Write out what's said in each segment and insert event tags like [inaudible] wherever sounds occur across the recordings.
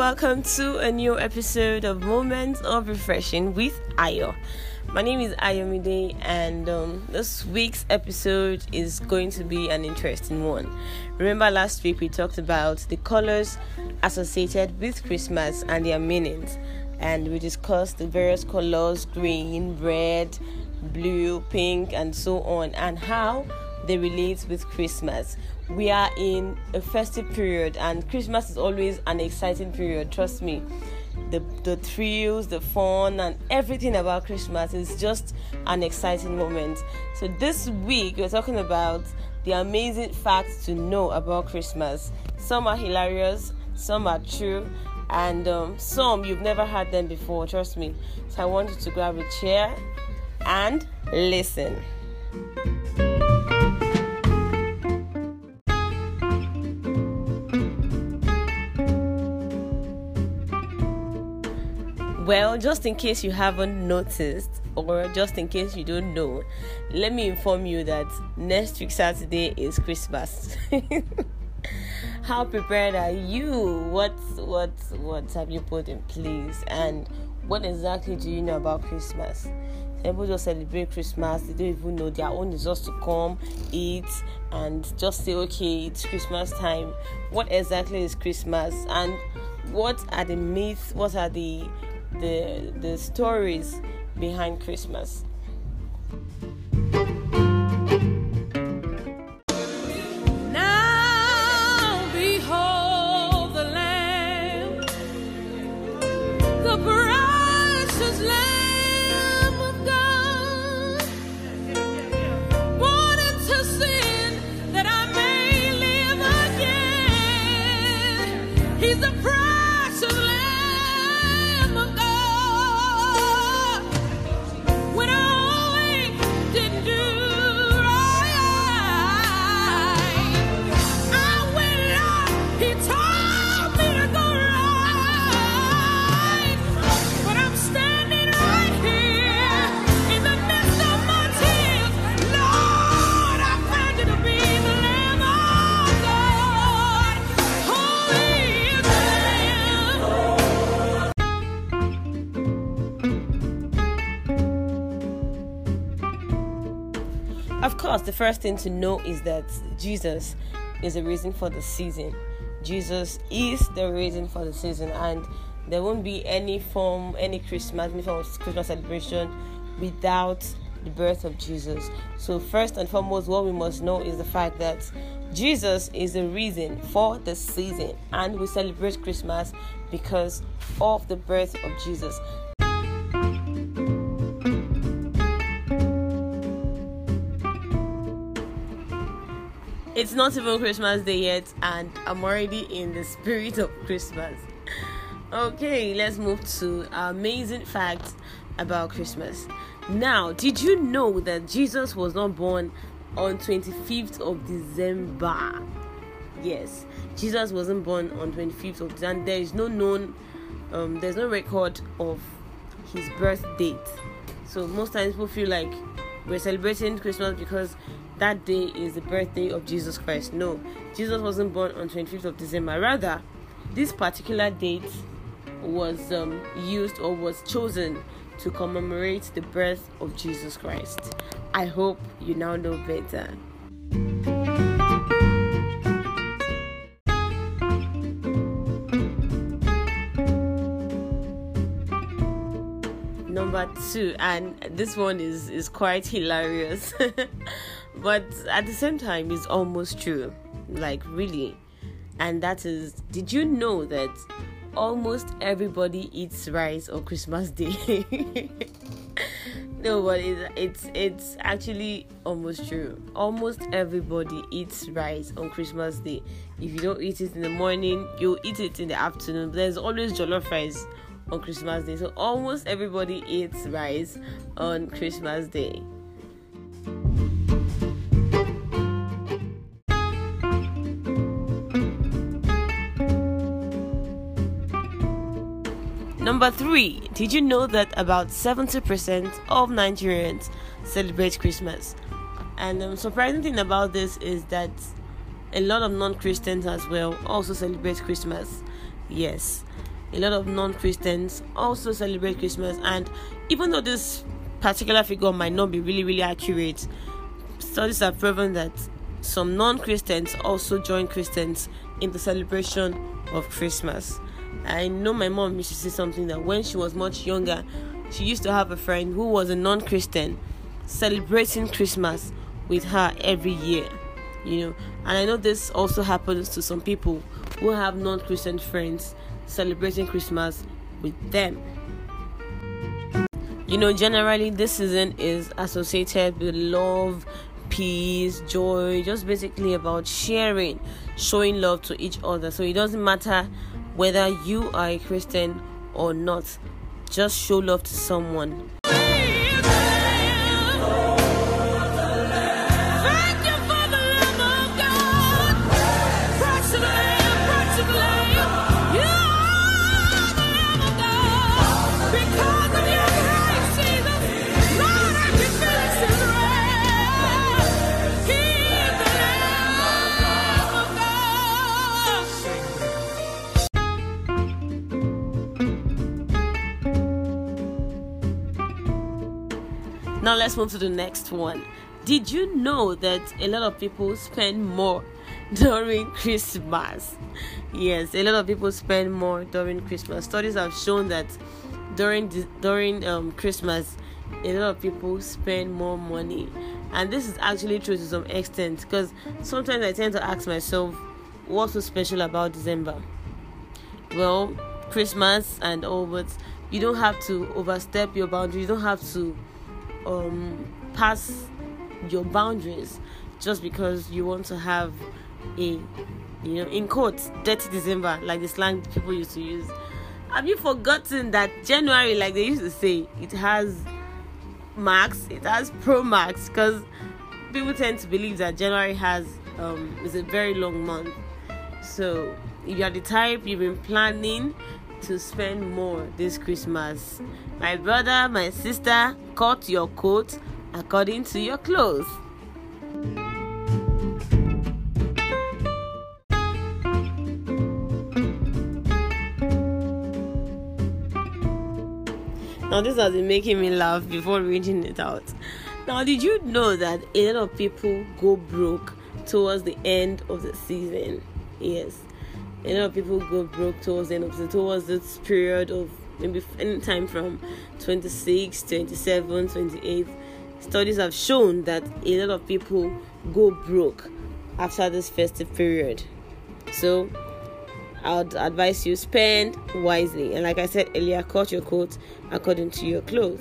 welcome to a new episode of Moments of Refreshing with Ayo. My name is Ayomide, and um, this week's episode is going to be an interesting one. Remember, last week we talked about the colors associated with Christmas and their meanings, and we discussed the various colors green, red, blue, pink, and so on, and how they relate with Christmas. We are in a festive period, and Christmas is always an exciting period, trust me. The, the thrills, the fun, and everything about Christmas is just an exciting moment. So, this week we're talking about the amazing facts to know about Christmas. Some are hilarious, some are true, and um, some you've never heard them before, trust me. So, I want you to grab a chair and listen. Well, just in case you haven't noticed, or just in case you don't know, let me inform you that next week Saturday is Christmas. [laughs] How prepared are you? What what what have you put in place? And what exactly do you know about Christmas? People just celebrate Christmas, they don't even know their own is just to come, eat, and just say, okay, it's Christmas time. What exactly is Christmas? And what are the myths? What are the the the stories behind Christmas. Now behold the lamb, the precious lamb of course, the first thing to know is that Jesus is the reason for the season. Jesus is the reason for the season, and there won't be any form, any Christmas, any form of Christmas celebration without the birth of Jesus. So, first and foremost, what we must know is the fact that Jesus is the reason for the season, and we celebrate Christmas because of the birth of Jesus. It's not even Christmas Day yet, and I'm already in the spirit of Christmas. Okay, let's move to amazing facts about Christmas. Now, did you know that Jesus was not born on 25th of December? Yes, Jesus wasn't born on 25th of December. There is no known, um, there's no record of his birth date. So most times people feel like we're celebrating Christmas because that day is the birthday of Jesus Christ. No, Jesus wasn't born on 25th of December. Rather, this particular date was um, used or was chosen to commemorate the birth of Jesus Christ. I hope you now know better. Number two, and this one is is quite hilarious. [laughs] but at the same time it's almost true. Like really. And that is did you know that almost everybody eats rice on christmas [laughs] day? No but it's, it's it's actually almost true. Almost everybody eats rice on christmas day. If you don't eat it in the morning you'll eat it in the afternoon. There's always jollof rice on christmas day. So almost everybody eats rice on christmas day Number three, did you know that about 70% of Nigerians celebrate Christmas? And the um, surprising thing about this is that a lot of non Christians as well also celebrate Christmas. Yes, a lot of non Christians also celebrate Christmas, and even though this particular figure might not be really, really accurate, studies have proven that some non Christians also join Christians in the celebration of Christmas. I know my mom used to say something that when she was much younger, she used to have a friend who was a non Christian celebrating Christmas with her every year. You know, and I know this also happens to some people who have non Christian friends celebrating Christmas with them. You know, generally, this season is associated with love, peace, joy, just basically about sharing, showing love to each other. So it doesn't matter whether you are a Christian or not, just show love to someone. Let's move to the next one. Did you know that a lot of people spend more [laughs] during Christmas? Yes, a lot of people spend more during Christmas. Studies have shown that during during um, Christmas, a lot of people spend more money, and this is actually true to some extent. Because sometimes I tend to ask myself, what's so special about December? Well, Christmas and all, but you don't have to overstep your boundaries. You don't have to um, pass your boundaries just because you want to have a you know in quotes dirty december like the slang people used to use. Have you forgotten that january like they used to say it has max it has pro max because people tend to believe that january has um is a very long month. So if you are the type you've been planning to spend more this Christmas. My brother, my sister, cut your coat according to your clothes. Now, this has been making me laugh before reading it out. Now, did you know that a lot of people go broke towards the end of the season? Yes, a lot of people go broke towards the end of the towards this period of maybe any time from 26 27 28 studies have shown that a lot of people go broke after this festive period. So i'd advise you spend wisely. And like i said earlier cut your coat according to your clothes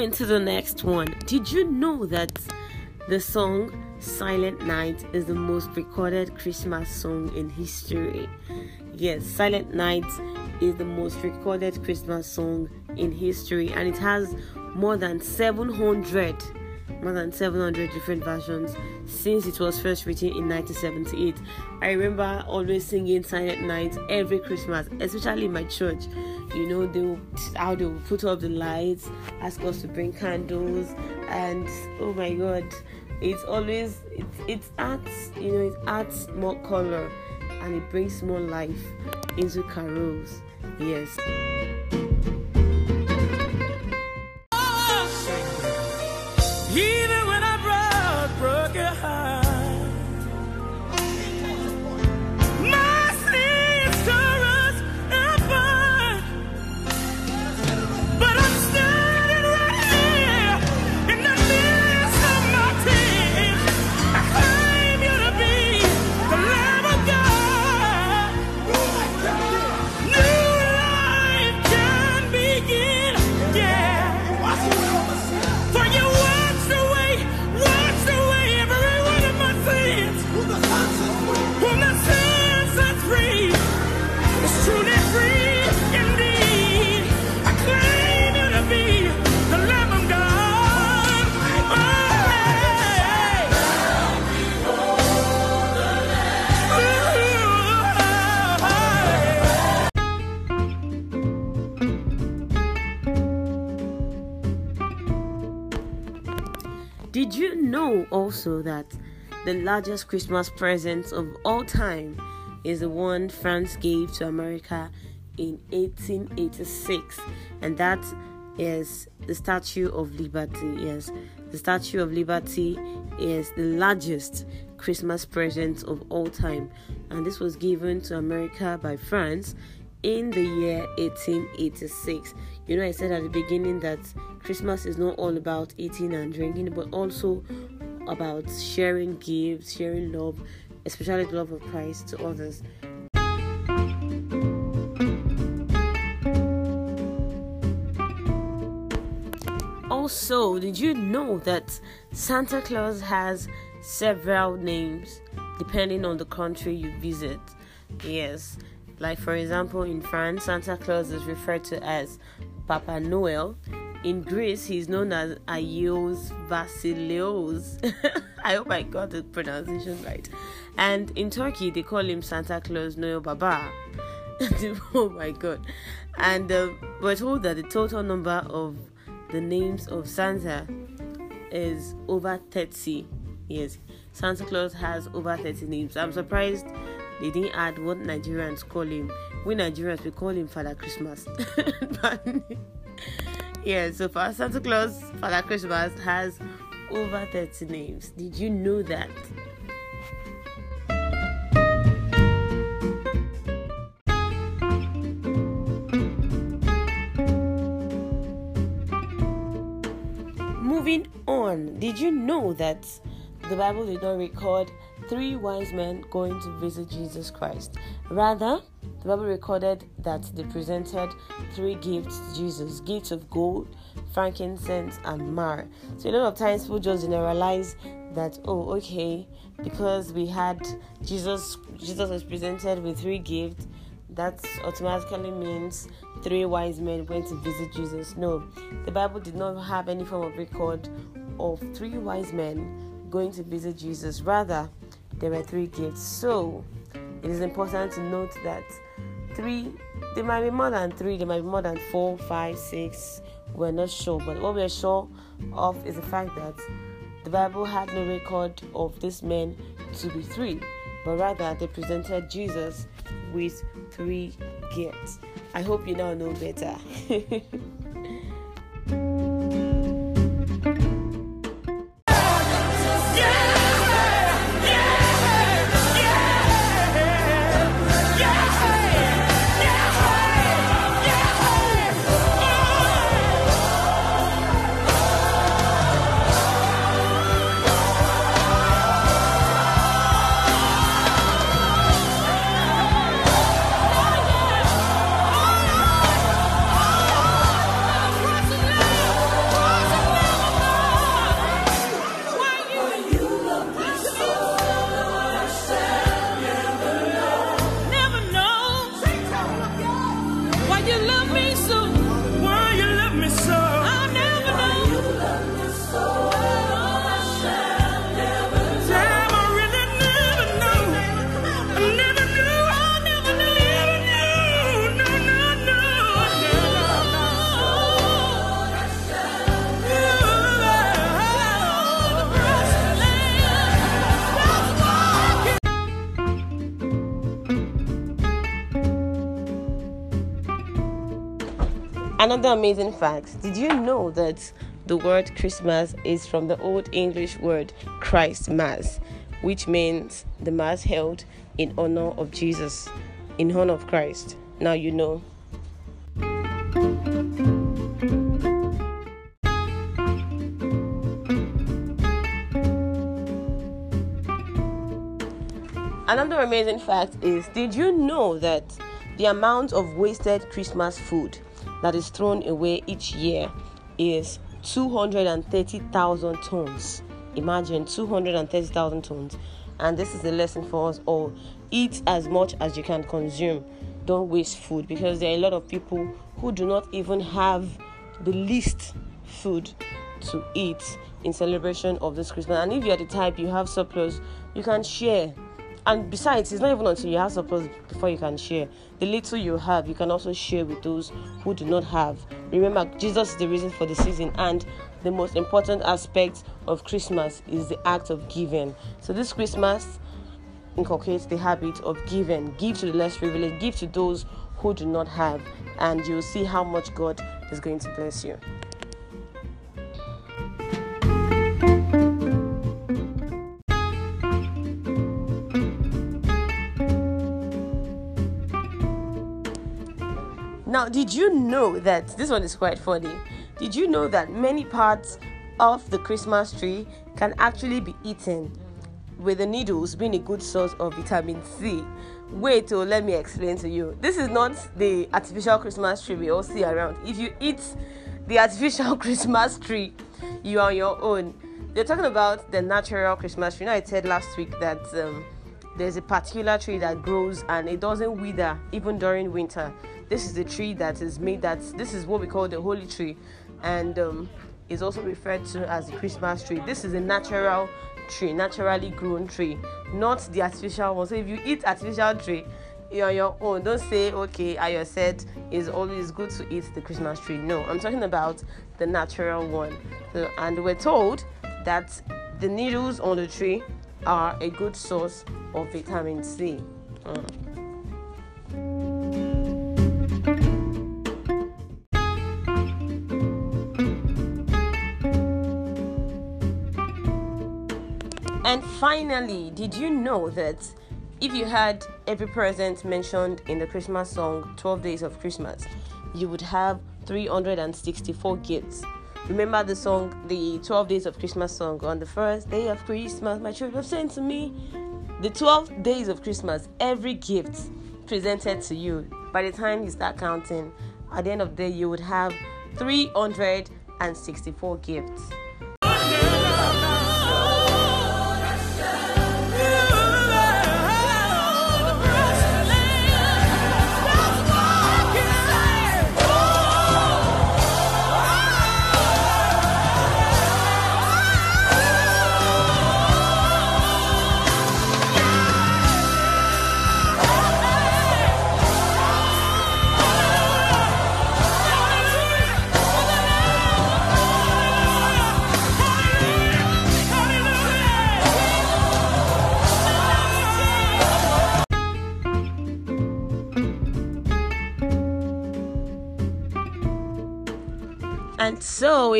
moving to the next one. Did you know that the song Silent Night is the most recorded Christmas song in history? Yes, Silent Night is the most recorded Christmas song in history and it has more than 700 more than 700 different versions since it was first written in 1978. I remember always singing Silent Night every Christmas, especially in my church. You know, they how they will put up the lights, ask us to bring candles, and oh my god, it's always it, it adds you know it adds more color and it brings more life into carols. Yes. Did you know also that the largest Christmas present of all time is the one France gave to America in 1886, and that is the Statue of Liberty. Yes, the Statue of Liberty is the largest Christmas present of all time, and this was given to America by France in the year 1886. You know, I said at the beginning that Christmas is not all about eating and drinking, but also about sharing gifts, sharing love, especially the love of Christ to others. Also, did you know that Santa Claus has several names depending on the country you visit? Yes, like for example, in France, Santa Claus is referred to as Papa Noel. In Greece, he's known as Agios Vasilios. [laughs] I hope I got the pronunciation right. And in Turkey, they call him Santa Claus Noel Baba. [laughs] oh my god. And uh, we're told that the total number of the names of Santa is over 30. Yes, Santa Claus has over 30 names. I'm surprised they didn't add what Nigerians call him. We Nigerians we call him Father Christmas. but, [laughs] yeah, so for Santa Claus, Father Christmas has over 30 names. Did you know that? Moving on, did you know that the Bible did not record three wise men going to visit Jesus Christ? Rather, the Bible recorded that they presented three gifts to Jesus gifts of gold, frankincense, and myrrh. So, a lot of times people just generalize that, oh, okay, because we had Jesus, Jesus was presented with three gifts, that automatically means three wise men went to visit Jesus. No, the Bible did not have any form of record of three wise men going to visit Jesus. Rather, there were three gifts. So, it is important to note that three, there might be more than three, there might be more than four, five, six. We're not sure, but what we're sure of is the fact that the Bible had no record of this men to be three, but rather they presented Jesus with three gifts. I hope you now know better. [laughs] Another amazing fact did you know that the word Christmas is from the Old English word Christ Mass, which means the Mass held in honor of Jesus, in honor of Christ? Now you know. Another amazing fact is did you know that the amount of wasted Christmas food that is thrown away each year is 230,000 tons. Imagine 230,000 tons. And this is a lesson for us all. Eat as much as you can consume. Don't waste food because there are a lot of people who do not even have the least food to eat in celebration of this Christmas. And if you're the type you have surplus, you can share and besides, it's not even until you have support before you can share. The little you have, you can also share with those who do not have. Remember, Jesus is the reason for the season, and the most important aspect of Christmas is the act of giving. So, this Christmas inculcates the habit of giving. Give to the less privileged, give to those who do not have, and you'll see how much God is going to bless you. Now, did you know that this one is quite funny? Did you know that many parts of the Christmas tree can actually be eaten, with the needles being a good source of vitamin C? Wait, oh, let me explain to you. This is not the artificial Christmas tree we all see around. If you eat the artificial [laughs] Christmas tree, you are on your own. They're talking about the natural Christmas tree. Now, I said last week that um, there's a particular tree that grows and it doesn't wither even during winter this is the tree that is made that this is what we call the holy tree. And um, is also referred to as the christmas tree. This is a natural tree naturally grown tree not the artificial one. So if you eat artificial tree you're on your own. Don't say okay I said it's always good to eat the christmas tree. No i'm talking about the natural one. So, and we're told that the needles on the tree are a good source of vitamin c. Mm. And finally, did you know that if you had every present mentioned in the Christmas song 12 Days of Christmas, you would have 364 gifts? Remember the song, the 12 Days of Christmas song, on the first day of Christmas, my children sent to me. The 12 days of Christmas, every gift presented to you, by the time you start counting, at the end of the day, you would have 364 gifts.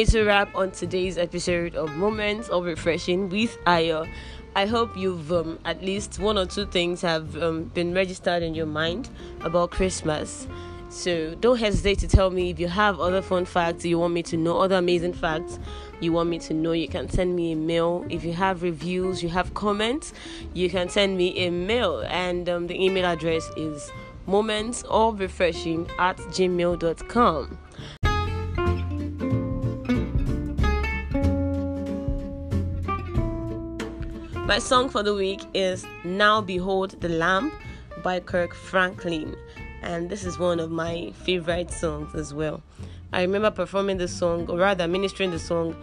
It's a wrap on today's episode of Moments of Refreshing with Ayo. I hope you've um, at least one or two things have um, been registered in your mind about Christmas. So don't hesitate to tell me if you have other fun facts you want me to know, other amazing facts you want me to know. You can send me a mail. If you have reviews, you have comments, you can send me a mail. And um, the email address is moments of refreshing at gmail.com. My song for the week is Now Behold the Lamb by Kirk Franklin. And this is one of my favorite songs as well. I remember performing the song, or rather, ministering the song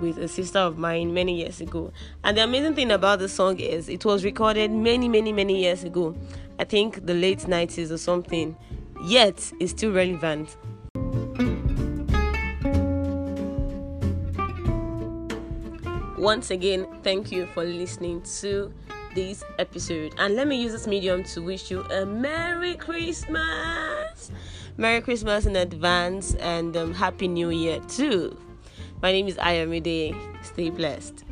with a sister of mine many years ago. And the amazing thing about the song is it was recorded many, many, many years ago. I think the late 90s or something. Yet, it's still relevant. Once again, thank you for listening to this episode. And let me use this medium to wish you a Merry Christmas! Merry Christmas in advance and um, Happy New Year too. My name is Ayomide. Stay blessed.